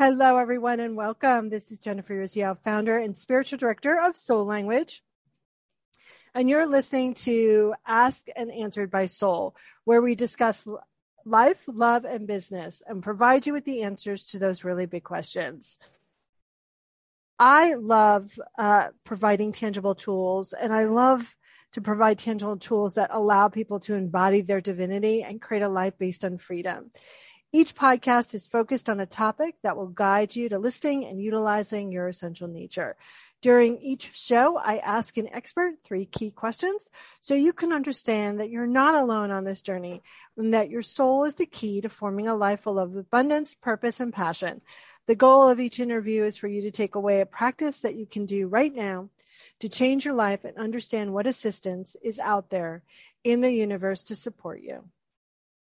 Hello, everyone, and welcome. This is Jennifer Urezzio, founder and spiritual director of Soul Language. And you're listening to Ask and Answered by Soul, where we discuss life, love, and business and provide you with the answers to those really big questions. I love uh, providing tangible tools, and I love to provide tangible tools that allow people to embody their divinity and create a life based on freedom. Each podcast is focused on a topic that will guide you to listing and utilizing your essential nature. During each show, I ask an expert three key questions so you can understand that you're not alone on this journey and that your soul is the key to forming a life full of abundance, purpose, and passion. The goal of each interview is for you to take away a practice that you can do right now to change your life and understand what assistance is out there in the universe to support you.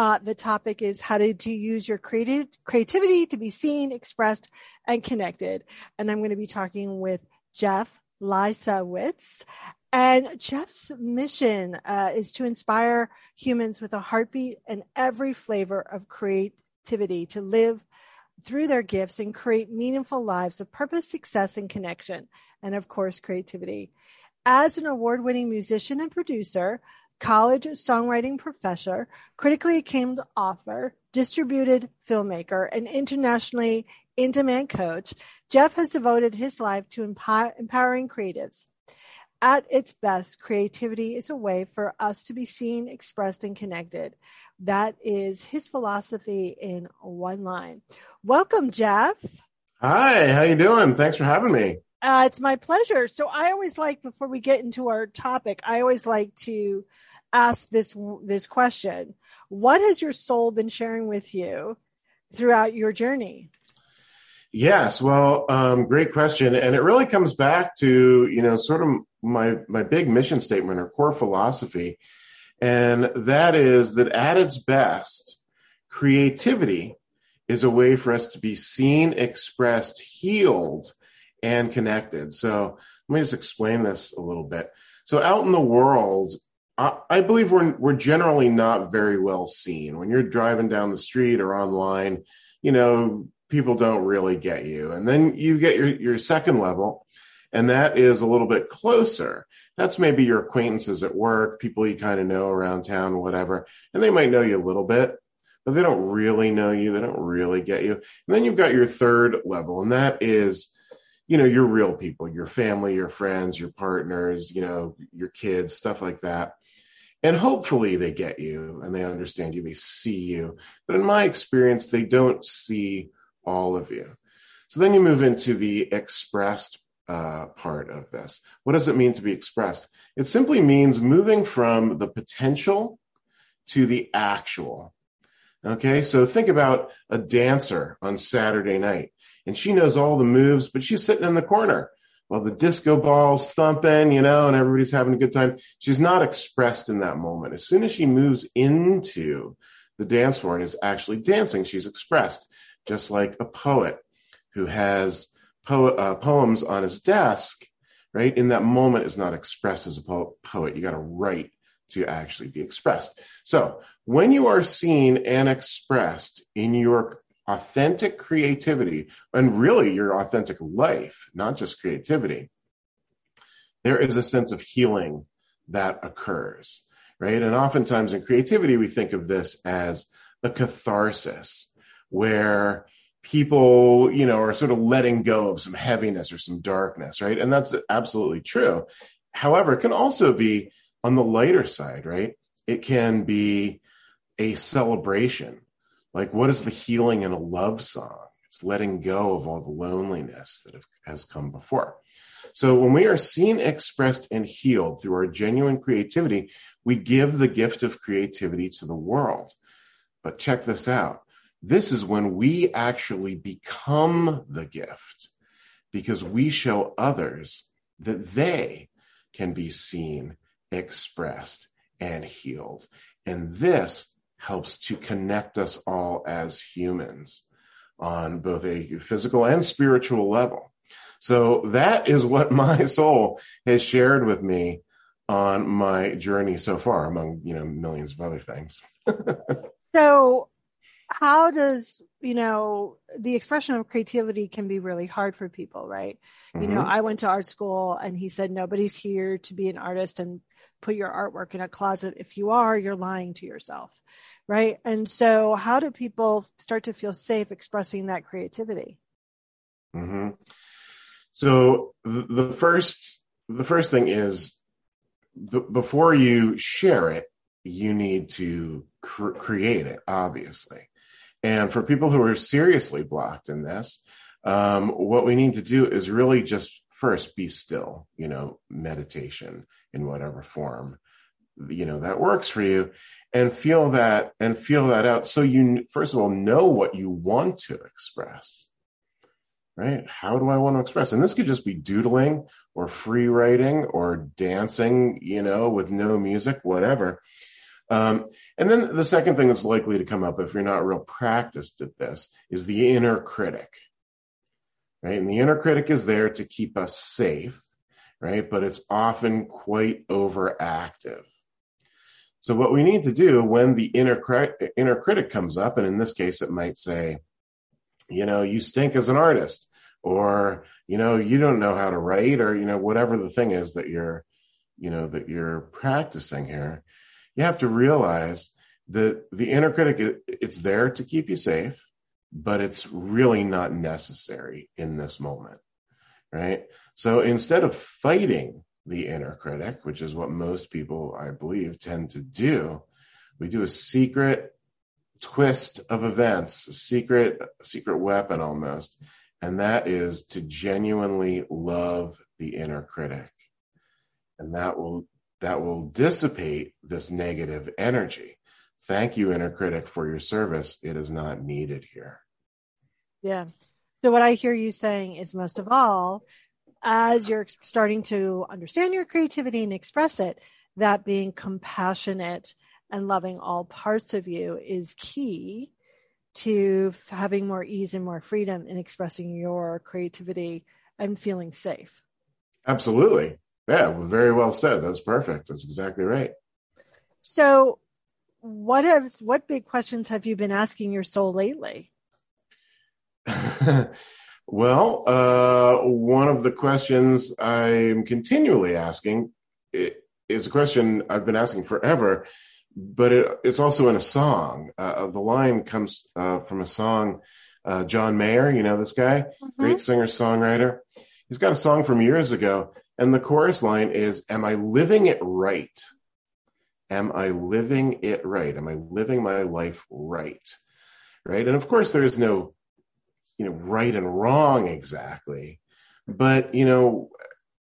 uh, the topic is how to, to use your creative creativity to be seen, expressed, and connected. And I'm going to be talking with Jeff Leisawitz. And Jeff's mission uh, is to inspire humans with a heartbeat and every flavor of creativity to live through their gifts and create meaningful lives of purpose, success, and connection. And of course, creativity. As an award winning musician and producer, college songwriting professor, critically acclaimed author, distributed filmmaker, and internationally in demand coach, Jeff has devoted his life to empower- empowering creatives. At its best, creativity is a way for us to be seen, expressed, and connected. That is his philosophy in one line. Welcome, Jeff. Hi, how you doing? Thanks for having me. Uh, it's my pleasure. So I always like, before we get into our topic, I always like to ask this this question. What has your soul been sharing with you throughout your journey? Yes. Well um, great question. And it really comes back to you know sort of my my big mission statement or core philosophy. And that is that at its best creativity is a way for us to be seen expressed healed and connected so let me just explain this a little bit so out in the world I, believe we're we're generally not very well seen when you're driving down the street or online. You know, people don't really get you, and then you get your your second level, and that is a little bit closer. That's maybe your acquaintances at work, people you kind of know around town, whatever, and they might know you a little bit, but they don't really know you. They don't really get you. And then you've got your third level, and that is you know your real people your family your friends your partners you know your kids stuff like that and hopefully they get you and they understand you, they see you. But in my experience, they don't see all of you. So then you move into the expressed uh, part of this. What does it mean to be expressed? It simply means moving from the potential to the actual. Okay, so think about a dancer on Saturday night, and she knows all the moves, but she's sitting in the corner while the disco ball's thumping, you know, and everybody's having a good time, she's not expressed in that moment. As soon as she moves into the dance floor and is actually dancing, she's expressed, just like a poet who has po- uh, poems on his desk, right? In that moment is not expressed as a po- poet. You got to write to actually be expressed. So when you are seen and expressed in your authentic creativity and really your authentic life, not just creativity, there is a sense of healing that occurs, right? And oftentimes in creativity, we think of this as a catharsis where people, you know, are sort of letting go of some heaviness or some darkness, right? And that's absolutely true. However, it can also be on the lighter side, right? It can be a celebration. Like, what is the healing in a love song? It's letting go of all the loneliness that have, has come before. So when we are seen, expressed, and healed through our genuine creativity, we give the gift of creativity to the world. But check this out. This is when we actually become the gift because we show others that they can be seen, expressed, and healed. And this helps to connect us all as humans on both a physical and spiritual level. So that is what my soul has shared with me on my journey so far, among you know millions of other things. so, how does you know the expression of creativity can be really hard for people, right? Mm-hmm. You know, mm-hmm. I went to art school, and he said nobody's here to be an artist and put your artwork in a closet. If you are, you're lying to yourself, right? And so, how do people start to feel safe expressing that creativity? Mm-hmm. So the first the first thing is b- before you share it, you need to cr- create it, obviously. And for people who are seriously blocked in this, um, what we need to do is really just first be still, you know, meditation in whatever form, you know, that works for you and feel that and feel that out. So you, first of all, know what you want to express right? How do I want to express? And this could just be doodling or free writing or dancing, you know, with no music, whatever. Um, and then the second thing that's likely to come up if you're not real practiced at this is the inner critic, right? And the inner critic is there to keep us safe, right? But it's often quite overactive. So what we need to do when the inner, inner critic comes up, and in this case, it might say, you know, you stink as an artist or you know you don't know how to write or you know whatever the thing is that you're you know that you're practicing here you have to realize that the inner critic it's there to keep you safe but it's really not necessary in this moment right so instead of fighting the inner critic which is what most people i believe tend to do we do a secret twist of events a secret secret weapon almost and that is to genuinely love the inner critic. And that will that will dissipate this negative energy. Thank you, inner critic, for your service. It is not needed here. Yeah. So what I hear you saying is most of all, as you're starting to understand your creativity and express it, that being compassionate and loving all parts of you is key to having more ease and more freedom in expressing your creativity and feeling safe. Absolutely. Yeah, very well said. That's perfect. That's exactly right. So, what have what big questions have you been asking your soul lately? well, uh, one of the questions I'm continually asking is a question I've been asking forever, but it, it's also in a song. Uh, uh, the line comes uh, from a song. Uh, John Mayer, you know this guy, mm-hmm. great singer songwriter. He's got a song from years ago, and the chorus line is, "Am I living it right? Am I living it right? Am I living my life right? Right?" And of course, there is no, you know, right and wrong exactly, but you know,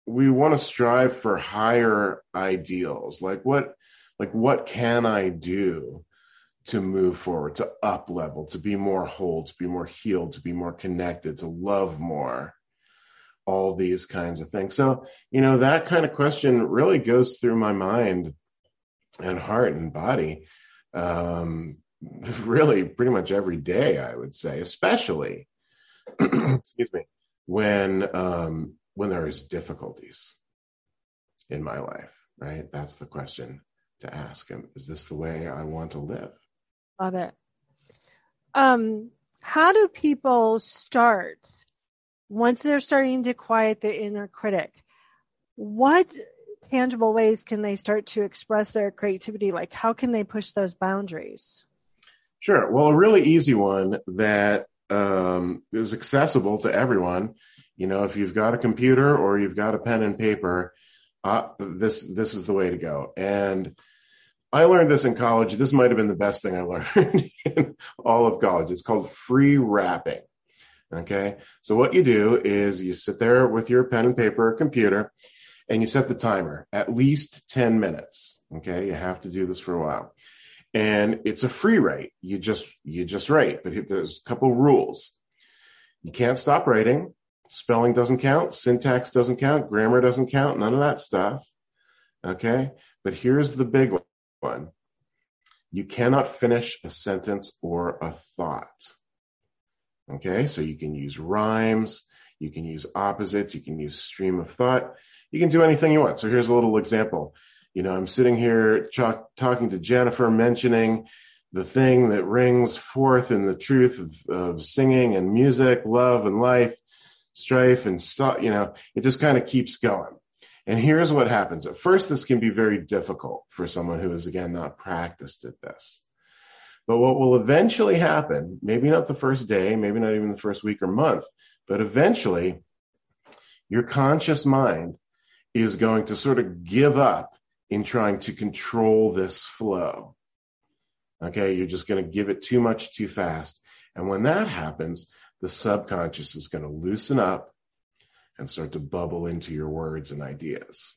we want to strive for higher ideals. Like what like what can i do to move forward to up level to be more whole to be more healed to be more connected to love more all these kinds of things so you know that kind of question really goes through my mind and heart and body um really pretty much every day i would say especially excuse me when um when there is difficulties in my life right that's the question to ask him, is this the way I want to live? Love it. Um, how do people start once they're starting to quiet the inner critic? What tangible ways can they start to express their creativity? Like, how can they push those boundaries? Sure. Well, a really easy one that um, is accessible to everyone. You know, if you've got a computer or you've got a pen and paper, uh, this this is the way to go. And I learned this in college. This might have been the best thing I learned in all of college. It's called free wrapping. Okay. So what you do is you sit there with your pen and paper, computer, and you set the timer at least 10 minutes. Okay. You have to do this for a while. And it's a free write. You just, you just write, but there's a couple rules. You can't stop writing. Spelling doesn't count. Syntax doesn't count. Grammar doesn't count. None of that stuff. Okay. But here's the big one. You cannot finish a sentence or a thought. Okay. So you can use rhymes. You can use opposites. You can use stream of thought. You can do anything you want. So here's a little example. You know, I'm sitting here ch- talking to Jennifer, mentioning the thing that rings forth in the truth of, of singing and music, love and life, strife and stuff. You know, it just kind of keeps going. And here's what happens. At first, this can be very difficult for someone who is, again, not practiced at this. But what will eventually happen, maybe not the first day, maybe not even the first week or month, but eventually, your conscious mind is going to sort of give up in trying to control this flow. Okay, you're just going to give it too much too fast. And when that happens, the subconscious is going to loosen up and start to bubble into your words and ideas.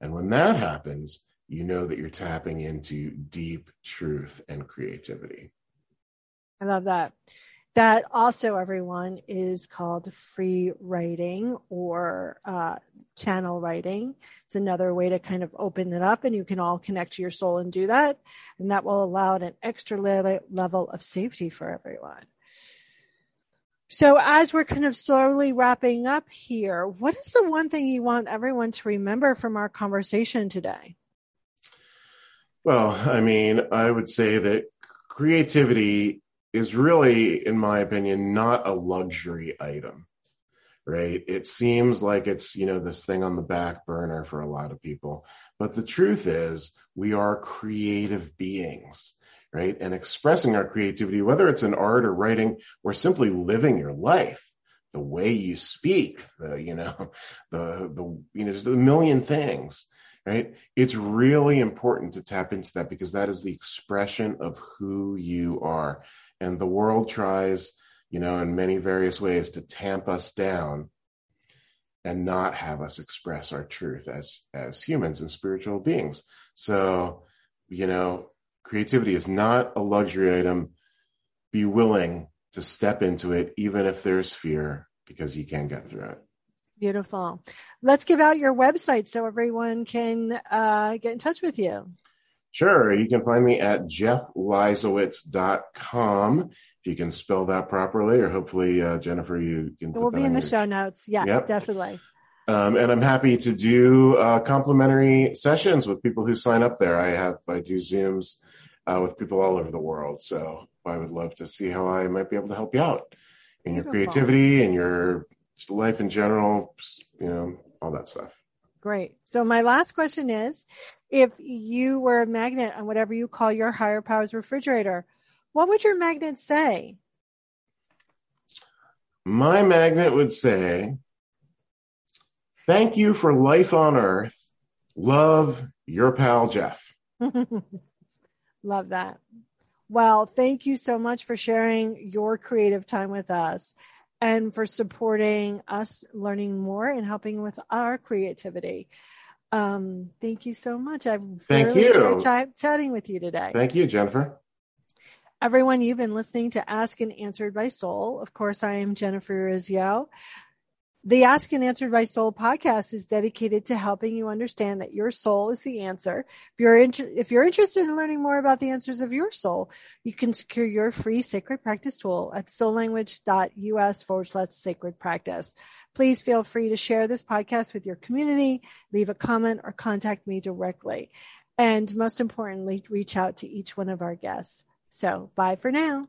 And when that happens, you know that you're tapping into deep truth and creativity. I love that. That also, everyone, is called free writing or uh, channel writing. It's another way to kind of open it up, and you can all connect to your soul and do that. And that will allow an extra level of safety for everyone. So, as we're kind of slowly wrapping up here, what is the one thing you want everyone to remember from our conversation today? Well, I mean, I would say that creativity is really, in my opinion, not a luxury item, right? It seems like it's, you know, this thing on the back burner for a lot of people. But the truth is, we are creative beings, right? And expressing our creativity, whether it's in art or writing or simply living your life, the way you speak, the, you know, the, the, you know, just a million things right? It's really important to tap into that because that is the expression of who you are and the world tries you know in many various ways to tamp us down and not have us express our truth as as humans and spiritual beings. So you know creativity is not a luxury item. Be willing to step into it even if there's fear because you can get through it. Beautiful. Let's give out your website so everyone can uh, get in touch with you Sure. You can find me at jeffleisawitz.com. If you can spell that properly, or hopefully, uh, Jennifer, you can. It will be in the show notes. Yeah, yep. definitely. Um, and I'm happy to do uh, complimentary sessions with people who sign up there. I have I do Zooms uh, with people all over the world, so I would love to see how I might be able to help you out in your creativity and your life in general. You know, all that stuff. Great. So my last question is, if you were a magnet on whatever you call your higher powers refrigerator, what would your magnet say? My magnet would say, Thank you for life on earth. Love your pal, Jeff. Love that. Well, thank you so much for sharing your creative time with us and for supporting us learning more and helping with our creativity. Um, thank you so much. I've thank really you ch- chatting with you today. Thank you, Jennifer. Everyone, you've been listening to Ask and Answered by Soul. Of course, I am Jennifer Urezzio. The Ask and Answered by Soul podcast is dedicated to helping you understand that your soul is the answer. If you're in, if you're interested in learning more about the answers of your soul, you can secure your free sacred practice tool at soullanguage.us forward slash sacred practice. Please feel free to share this podcast with your community, leave a comment or contact me directly. And most importantly, reach out to each one of our guests. So bye for now.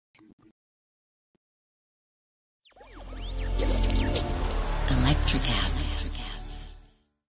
Electricast.